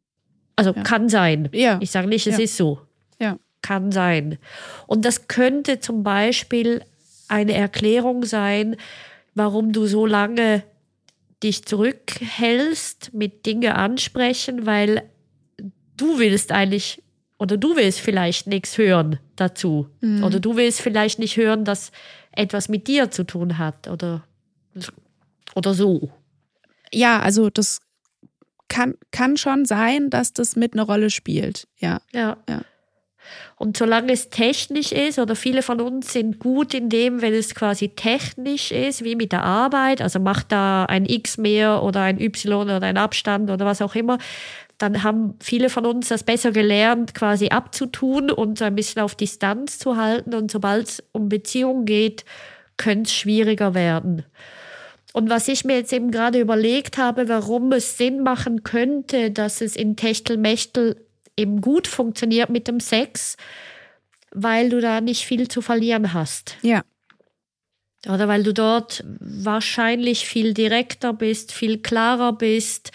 Also ja. kann sein. Ja. Ich sage nicht, es ja. ist so. Ja. Kann sein. Und das könnte zum Beispiel eine Erklärung sein, warum du so lange dich zurückhältst mit Dinge ansprechen, weil du willst eigentlich oder du willst vielleicht nichts hören dazu mhm. oder du willst vielleicht nicht hören, dass etwas mit dir zu tun hat oder oder so. Ja, also das kann, kann schon sein, dass das mit einer Rolle spielt. Ja. Ja. ja. Und solange es technisch ist, oder viele von uns sind gut in dem, wenn es quasi technisch ist, wie mit der Arbeit, also macht da ein X mehr oder ein Y oder ein Abstand oder was auch immer, dann haben viele von uns das besser gelernt, quasi abzutun und so ein bisschen auf Distanz zu halten. Und sobald es um Beziehungen geht, könnte es schwieriger werden. Und was ich mir jetzt eben gerade überlegt habe, warum es Sinn machen könnte, dass es in Techtelmechtel eben gut funktioniert mit dem Sex, weil du da nicht viel zu verlieren hast. Ja. Oder weil du dort wahrscheinlich viel direkter bist, viel klarer bist,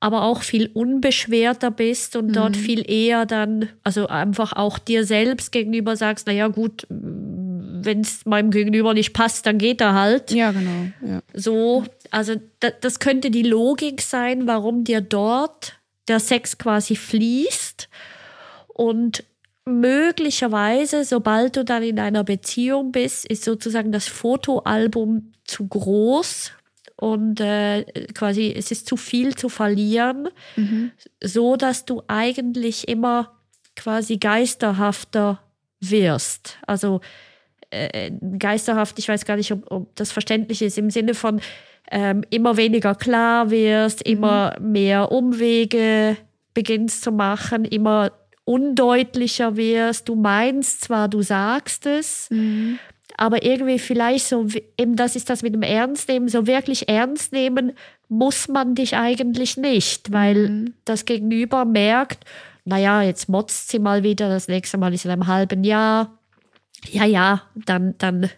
aber auch viel unbeschwerter bist und mhm. dort viel eher dann, also einfach auch dir selbst gegenüber sagst, naja gut, wenn es meinem Gegenüber nicht passt, dann geht er halt. Ja, genau. Ja. So, also das könnte die Logik sein, warum dir dort der Sex quasi fließt und möglicherweise, sobald du dann in einer Beziehung bist, ist sozusagen das Fotoalbum zu groß und äh, quasi es ist zu viel zu verlieren, mhm. so dass du eigentlich immer quasi geisterhafter wirst. Also äh, geisterhaft, ich weiß gar nicht, ob, ob das verständlich ist, im Sinne von ähm, immer weniger klar wirst, immer mehr Umwege beginnst zu machen, immer undeutlicher wirst. Du meinst zwar, du sagst es, aber irgendwie vielleicht so, eben das ist das mit dem Ernst nehmen, so wirklich ernst nehmen muss man dich eigentlich nicht, weil das Gegenüber merkt, naja, jetzt motzt sie mal wieder, das nächste Mal ist in einem halben Jahr. Ja, ja, dann, dann,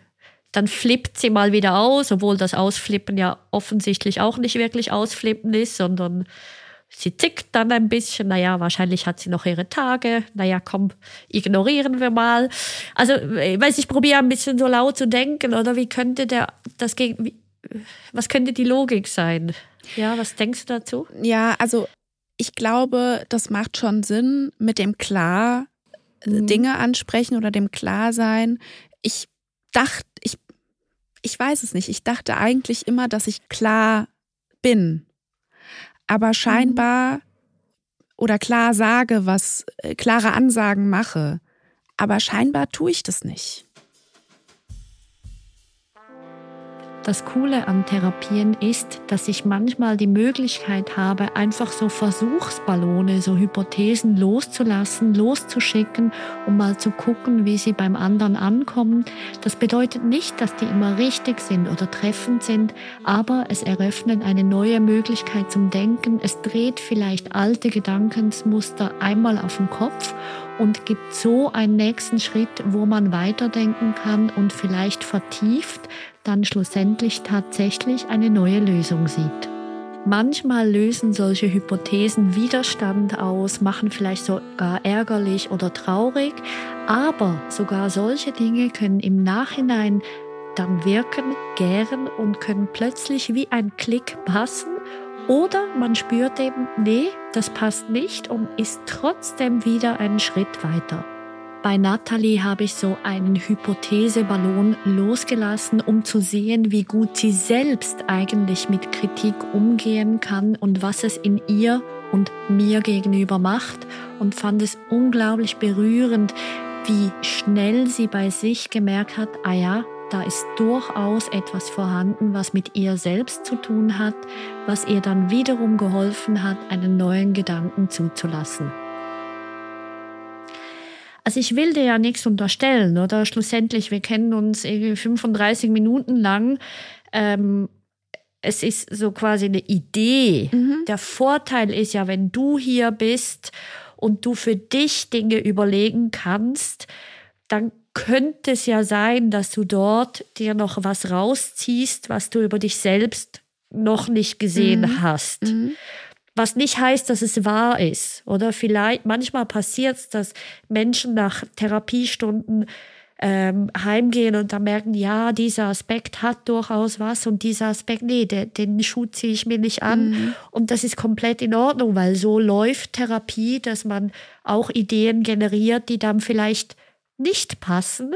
dann flippt sie mal wieder aus, obwohl das Ausflippen ja offensichtlich auch nicht wirklich Ausflippen ist, sondern sie tickt dann ein bisschen. Naja, wahrscheinlich hat sie noch ihre Tage. Naja, komm, ignorieren wir mal. Also, ich weiß, ich probiere ein bisschen so laut zu denken, oder wie könnte der, das gegen, was könnte die Logik sein? Ja, was denkst du dazu? Ja, also ich glaube, das macht schon Sinn mit dem klar äh, Dinge ansprechen oder dem Klarsein. Ich dachte, ich, ich weiß es nicht. Ich dachte eigentlich immer, dass ich klar bin. Aber scheinbar oder klar sage, was äh, klare Ansagen mache. Aber scheinbar tue ich das nicht. Das Coole an Therapien ist, dass ich manchmal die Möglichkeit habe, einfach so Versuchsballone, so Hypothesen loszulassen, loszuschicken, um mal zu gucken, wie sie beim anderen ankommen. Das bedeutet nicht, dass die immer richtig sind oder treffend sind, aber es eröffnet eine neue Möglichkeit zum Denken. Es dreht vielleicht alte Gedankensmuster einmal auf den Kopf und gibt so einen nächsten Schritt, wo man weiterdenken kann und vielleicht vertieft dann schlussendlich tatsächlich eine neue Lösung sieht. Manchmal lösen solche Hypothesen Widerstand aus, machen vielleicht sogar ärgerlich oder traurig, aber sogar solche Dinge können im Nachhinein dann wirken, gären und können plötzlich wie ein Klick passen oder man spürt eben, nee, das passt nicht und ist trotzdem wieder einen Schritt weiter. Bei Natalie habe ich so einen Hypotheseballon losgelassen, um zu sehen, wie gut sie selbst eigentlich mit Kritik umgehen kann und was es in ihr und mir gegenüber macht und fand es unglaublich berührend, wie schnell sie bei sich gemerkt hat, ah ja, da ist durchaus etwas vorhanden, was mit ihr selbst zu tun hat, was ihr dann wiederum geholfen hat, einen neuen Gedanken zuzulassen. Also ich will dir ja nichts unterstellen, oder? Schlussendlich, wir kennen uns irgendwie 35 Minuten lang. Ähm, es ist so quasi eine Idee. Der Vorteil ist ja, wenn du hier bist und du für dich Dinge überlegen kannst, dann könnte es ja sein, dass du dort dir noch was rausziehst, was du über dich selbst noch nicht gesehen hast. Was nicht heißt, dass es wahr ist. Oder vielleicht, manchmal passiert es, dass Menschen nach Therapiestunden ähm, heimgehen und dann merken, ja, dieser Aspekt hat durchaus was und dieser Aspekt, nee, den, den Schuh ziehe ich mir nicht an. Und das ist komplett in Ordnung, weil so läuft Therapie, dass man auch Ideen generiert, die dann vielleicht nicht passen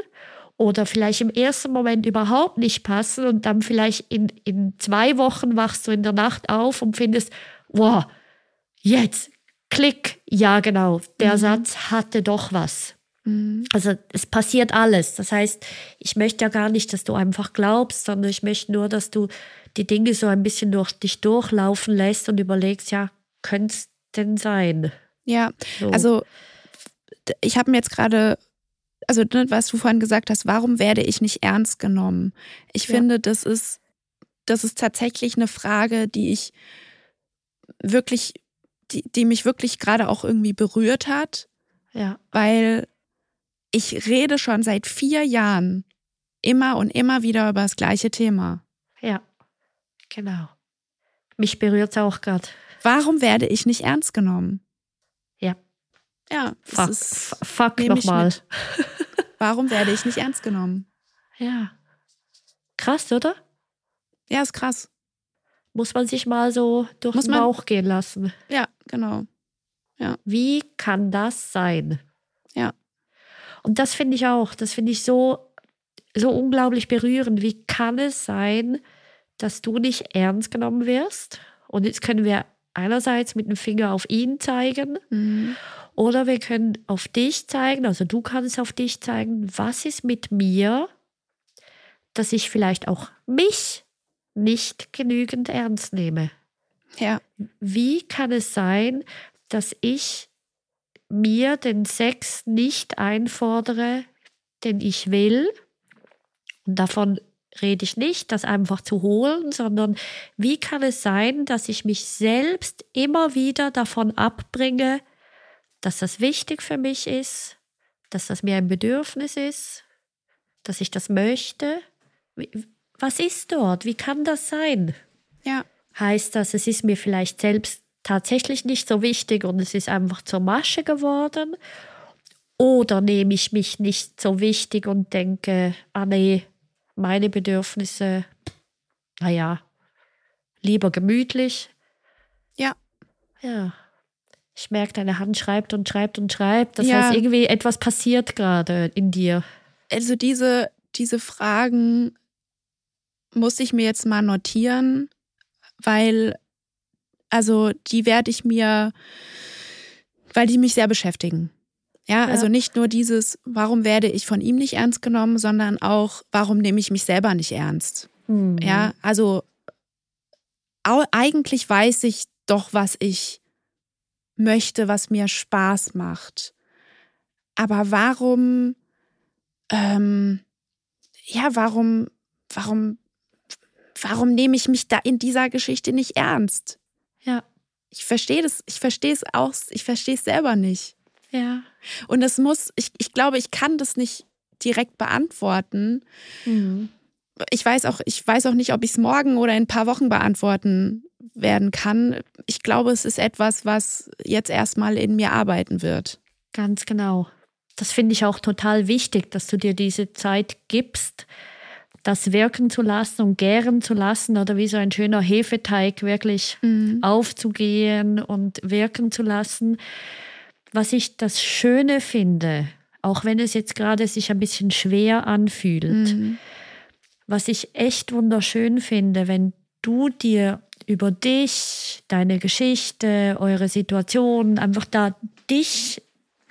oder vielleicht im ersten Moment überhaupt nicht passen und dann vielleicht in, in zwei Wochen wachst du in der Nacht auf und findest, wow, jetzt, klick, ja genau, der Satz hatte doch was. Also es passiert alles. Das heißt, ich möchte ja gar nicht, dass du einfach glaubst, sondern ich möchte nur, dass du die Dinge so ein bisschen durch dich durchlaufen lässt und überlegst, ja, könnte es denn sein? Ja, So. also ich habe mir jetzt gerade, also ne, was du vorhin gesagt hast, warum werde ich nicht ernst genommen? Ich Ja. finde, das ist, das ist tatsächlich eine Frage, die ich wirklich, die, die mich wirklich gerade auch irgendwie berührt hat, Ja, weil ich rede schon seit vier Jahren immer und immer wieder über das gleiche Thema. ja, genau. Mich berührt es auch gerade. Warum werde ich nicht ernst genommen? Ja, Ja, fuck, ist, fuck nochmal. warum werde ich nicht ernst genommen? Ja. Krass, oder? Ja, ist krass. Muss man sich mal so durch Muss den man- Bauch gehen lassen. Ja, genau. Wie kann das sein? Ja. Und das finde ich auch, das finde ich so, so unglaublich berührend. Wie kann es sein, dass du nicht ernst genommen wirst? Und jetzt können wir einerseits mit dem Finger auf ihn zeigen Mhm. Oder wir können auf dich zeigen, also du kannst auf dich zeigen, was ist mit mir, dass ich vielleicht auch mich nicht genügend ernst nehme. Ja. Wie kann es sein, dass ich mir den Sex nicht einfordere, den ich will? Und davon rede ich nicht, das einfach zu holen, sondern wie kann es sein, dass ich mich selbst immer wieder davon abbringe, dass das wichtig für mich ist, dass das mir ein Bedürfnis ist, dass ich das möchte? Was ist dort? Wie kann das sein? Ja. Heißt das, es ist mir vielleicht selbst tatsächlich nicht so wichtig und es ist einfach zur Masche geworden? Oder nehme ich mich nicht so wichtig und denke, ah nee, meine Bedürfnisse, naja, lieber gemütlich. Ja. Ja. Ich merke, deine Hand schreibt und schreibt und schreibt. Das Ja. heißt, irgendwie etwas passiert gerade in dir. Also diese, diese Fragen muss ich mir jetzt mal notieren, weil, also die werde ich mir, weil die mich sehr beschäftigen. Ja, also nicht nur dieses, warum werde ich von ihm nicht ernst genommen, sondern auch, warum nehme ich mich selber nicht ernst. Mhm. Ja, also eigentlich weiß ich doch, was ich möchte, was mir Spaß macht. Aber warum, ähm, ja, warum, warum, warum nehme ich mich da in dieser Geschichte nicht ernst? Ja. Ich verstehe das, ich verstehe es auch, ich verstehe es selber nicht. Ja. Und es muss, ich, ich glaube, ich kann das nicht direkt beantworten. Mhm. Ich weiß auch, ich weiß auch nicht, ob ich es morgen oder in ein paar Wochen beantworten werden kann. Ich glaube, es ist etwas, was jetzt erstmal in mir arbeiten wird. Ganz genau. Das finde ich auch total wichtig, dass du dir diese Zeit gibst, das wirken zu lassen und gären zu lassen oder wie so ein schöner Hefeteig wirklich aufzugehen und wirken zu lassen. Was ich das Schöne finde, auch wenn es jetzt gerade sich ein bisschen schwer anfühlt, was ich echt wunderschön finde, wenn du dir über dich, deine Geschichte, eure Situation, einfach da dich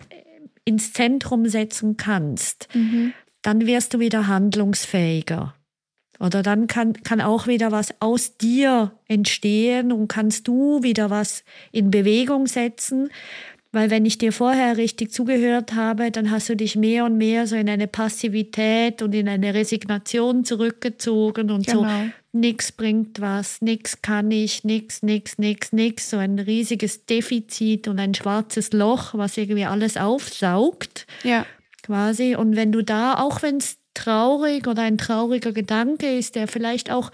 äh, ins Zentrum setzen kannst, dann wirst du wieder handlungsfähiger. Oder dann kann, kann auch wieder was aus dir entstehen und kannst du wieder was in Bewegung setzen. Weil wenn ich dir vorher richtig zugehört habe, dann hast du dich mehr und mehr so in eine Passivität und in eine Resignation zurückgezogen und so, Genau. nix bringt was, nix kann ich, nix, nix, nix, nix. So ein riesiges Defizit und ein schwarzes Loch, was irgendwie alles aufsaugt Ja. quasi. Und wenn du da, auch wenn es traurig oder ein trauriger Gedanke ist, der vielleicht auch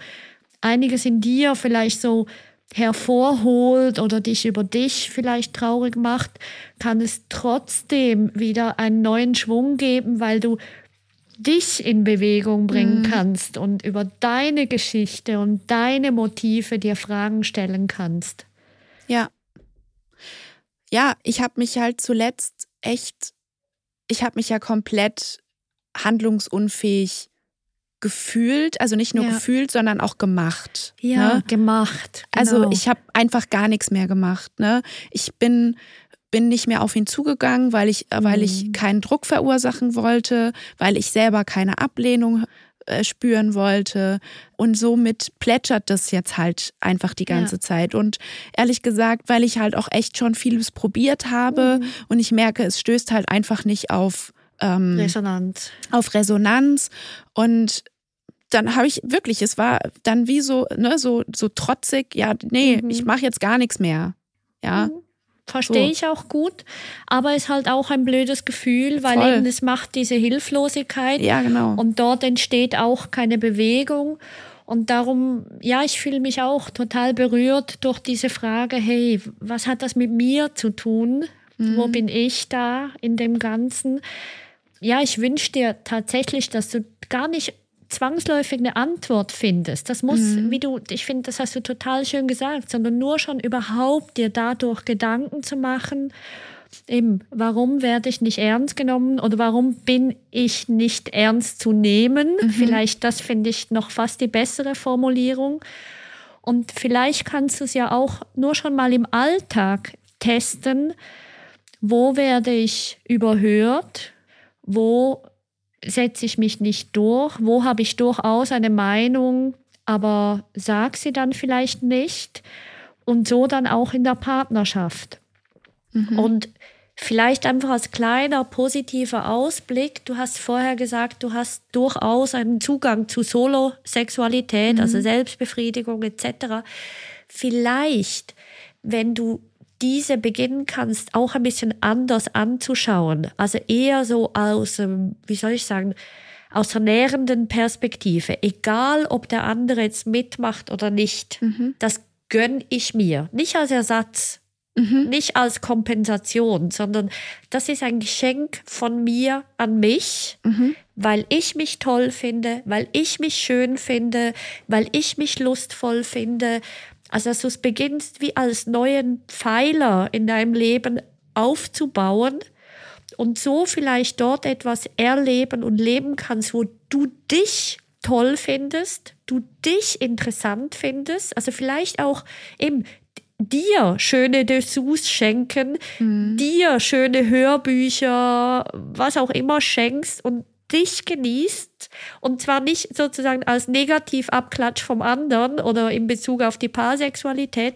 einiges in dir vielleicht so hervorholt oder dich über dich vielleicht traurig macht, kann es trotzdem wieder einen neuen Schwung geben, weil du dich in Bewegung bringen kannst und über deine Geschichte und deine Motive dir Fragen stellen kannst. Ja. Ja, ich habe mich halt zuletzt echt, ich habe mich ja komplett handlungsunfähig gefühlt, also nicht nur Ja. gefühlt, sondern auch gemacht. Ja, ne? gemacht. Also genau. ich habe einfach gar nichts mehr gemacht. Ne? Ich bin bin nicht mehr auf ihn zugegangen, weil ich weil Mhm. ich keinen Druck verursachen wollte, weil ich selber keine Ablehnung äh, spüren wollte und somit plätschert das jetzt halt einfach die ganze Ja. Zeit und ehrlich gesagt, weil ich halt auch echt schon vieles probiert habe Mhm. und ich merke, es stößt halt einfach nicht auf ähm, Resonanz. auf Resonanz und dann habe ich wirklich, es war dann wie so, ne, so, so trotzig, ja, nee, Mhm. ich mache jetzt gar nichts mehr. Ja, Verstehe So. ich auch gut, aber ist halt auch ein blödes Gefühl, weil Voll. eben es macht diese Hilflosigkeit ja, genau. und dort entsteht auch keine Bewegung. Und darum, ja, ich fühle mich auch total berührt durch diese Frage, hey, was hat das mit mir zu tun? Wo bin ich da in dem Ganzen? Ja, ich wünsche dir tatsächlich, dass du gar nicht zwangsläufig eine Antwort findest. Das muss, wie du, ich finde, das hast du total schön gesagt, sondern nur schon überhaupt dir dadurch Gedanken zu machen, eben, warum werde ich nicht ernst genommen oder warum bin ich nicht ernst zu nehmen? Vielleicht, das finde ich noch fast die bessere Formulierung. Und vielleicht kannst du es ja auch nur schon mal im Alltag testen, wo werde ich überhört, wo setze ich mich nicht durch? Wo habe ich durchaus eine Meinung, aber sag sie dann vielleicht nicht? Und so dann auch in der Partnerschaft. Mhm. Und vielleicht einfach als kleiner positiver Ausblick, du hast vorher gesagt, du hast durchaus einen Zugang zu Solo-Sexualität, also mhm. also Selbstbefriedigung etc. Vielleicht, wenn du diese beginnen kannst, auch ein bisschen anders anzuschauen. Also eher so aus, wie soll ich sagen, aus der nährenden Perspektive. Egal, ob der andere jetzt mitmacht oder nicht. Mhm. Das gönn ich mir. Nicht als Ersatz, mhm. nicht als Kompensation, sondern das ist ein Geschenk von mir an mich, mhm. weil ich mich toll finde, weil ich mich schön finde, weil ich mich lustvoll finde, also dass du es beginnst, wie als neuen Pfeiler in deinem Leben aufzubauen und so vielleicht dort etwas erleben und leben kannst, wo du dich toll findest, du dich interessant findest, also vielleicht auch eben dir schöne Dessous schenken, mhm. dir schöne Hörbücher, was auch immer schenkst und dich genießt und zwar nicht sozusagen als Negativabklatsch vom anderen oder in Bezug auf die Paarsexualität.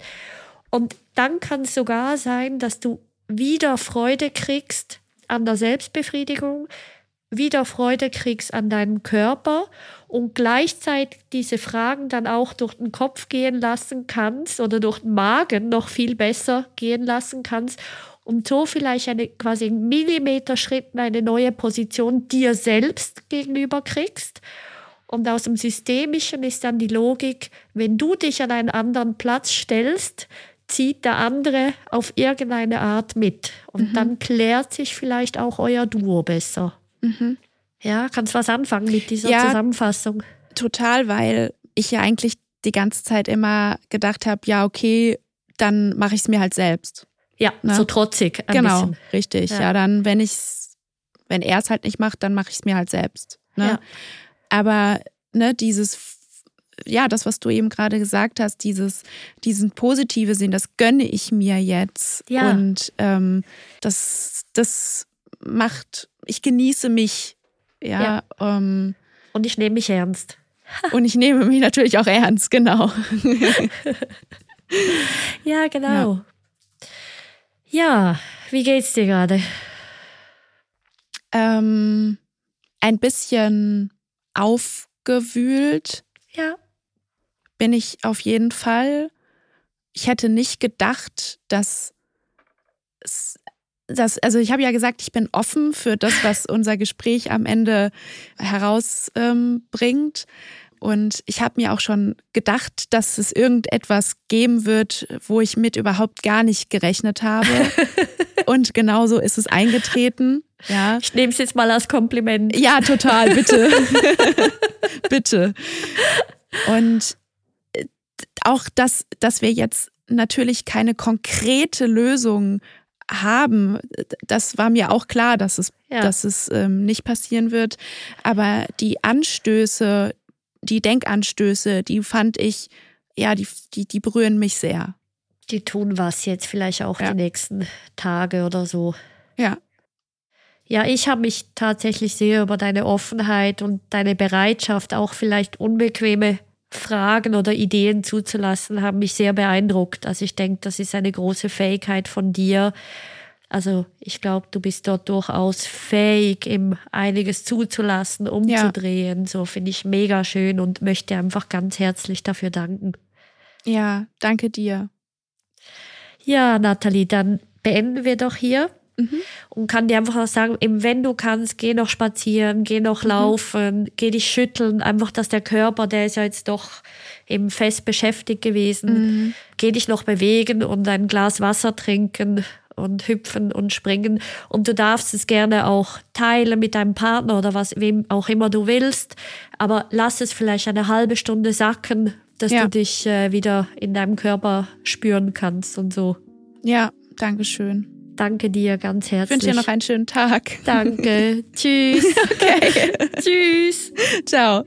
Und dann kann es sogar sein, dass du wieder Freude kriegst an der Selbstbefriedigung, wieder Freude kriegst an deinem Körper und gleichzeitig diese Fragen dann auch durch den Kopf gehen lassen kannst oder durch den Magen noch viel besser gehen lassen kannst und so vielleicht eine quasi Millimeter-Schritt eine neue Position dir selbst gegenüber kriegst. Und aus dem Systemischen ist dann die Logik, wenn du dich an einen anderen Platz stellst, zieht der andere auf irgendeine Art mit. Und mhm. dann klärt sich vielleicht auch euer Duo besser. Mhm. Ja, kannst du was anfangen mit dieser ja, Zusammenfassung? Total, weil ich ja eigentlich die ganze Zeit immer gedacht habe, ja, okay, dann mache ich es mir halt selbst. Ja, ne? so trotzig. genau, bisschen. richtig. Ja. ja, dann, wenn ich's, wenn er es halt nicht macht, dann mache ich es mir halt selbst. Ne? Ja. Aber ne, dieses ja, das, was du eben gerade gesagt hast, dieses, diesen positive Sinn, das gönne ich mir jetzt. Ja. Und ähm, das, das macht, ich genieße mich. Ja. ja. Ähm, und ich nehme mich ernst. und ich nehme mich natürlich auch ernst, genau. ja, genau. Ja. Ja, wie geht's dir gerade? Ähm, ein bisschen aufgewühlt. Ja. Bin ich auf jeden Fall. Ich hätte nicht gedacht, dass das, also ich habe ja gesagt, ich bin offen für das, was unser Gespräch am Ende herausbringt. Ähm, und ich habe mir auch schon gedacht, dass es irgendetwas geben wird, wo ich mit überhaupt gar nicht gerechnet habe. Und genauso ist es eingetreten. Ja. Ich nehme es jetzt mal als Kompliment. Ja, total, bitte. bitte. Und äh, auch, dass, dass wir jetzt natürlich keine konkrete Lösung haben, das war mir auch klar, dass es, ja. dass es ähm, nicht passieren wird. Aber die Anstöße, die Denkanstöße, die fand ich, ja, die, die, die berühren mich sehr. Die tun was jetzt vielleicht auch ja. die nächsten Tage oder so. Ja. Ja, ich habe mich tatsächlich sehr über deine Offenheit und deine Bereitschaft, auch vielleicht unbequeme Fragen oder Ideen zuzulassen, haben mich sehr beeindruckt. Also ich denke, das ist eine große Fähigkeit von dir, also ich glaube, du bist dort durchaus fähig, ihm einiges zuzulassen, umzudrehen. Ja. So finde ich mega schön und möchte einfach ganz herzlich dafür danken. Ja, danke dir. Ja, Nathalie, dann beenden wir doch hier. Mhm. Und kann dir einfach auch sagen, eben wenn du kannst, geh noch spazieren, geh noch mhm. laufen, geh dich schütteln, einfach, dass der Körper, der ist ja jetzt doch eben fest beschäftigt gewesen, mhm. geh dich noch bewegen und ein Glas Wasser trinken, und hüpfen und springen. Und du darfst es gerne auch teilen mit deinem Partner oder was, wem auch immer du willst. Aber lass es vielleicht eine halbe Stunde sacken, dass ja. du dich äh, wieder in deinem Körper spüren kannst und so. Ja, danke schön. Danke dir ganz herzlich. Ich wünsche dir noch einen schönen Tag. Danke. Tschüss. Okay. Tschüss. Ciao.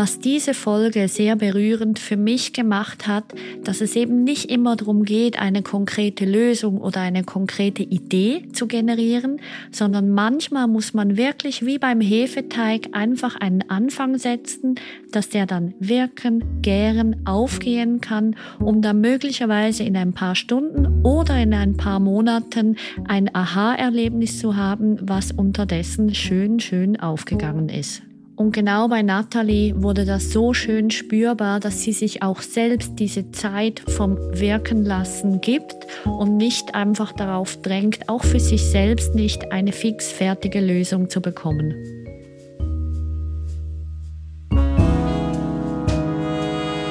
Was diese Folge sehr berührend für mich gemacht hat, dass es eben nicht immer darum geht, eine konkrete Lösung oder eine konkrete Idee zu generieren, sondern manchmal muss man wirklich wie beim Hefeteig einfach einen Anfang setzen, dass der dann wirken, gären, aufgehen kann, um dann möglicherweise in ein paar Stunden oder in ein paar Monaten ein Aha-Erlebnis zu haben, was unterdessen schön, schön aufgegangen ist. Und genau bei Natalie wurde das so schön spürbar, dass sie sich auch selbst diese Zeit vom Wirken lassen gibt und nicht einfach darauf drängt, auch für sich selbst nicht eine fix fertige Lösung zu bekommen.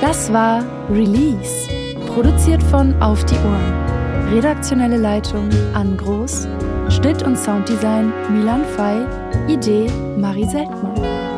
Das war Release, produziert von Auf die Ohren. Redaktionelle Leitung Ann Groß, Schnitt und Sounddesign Milan Fei, Idee Marie Seltmann.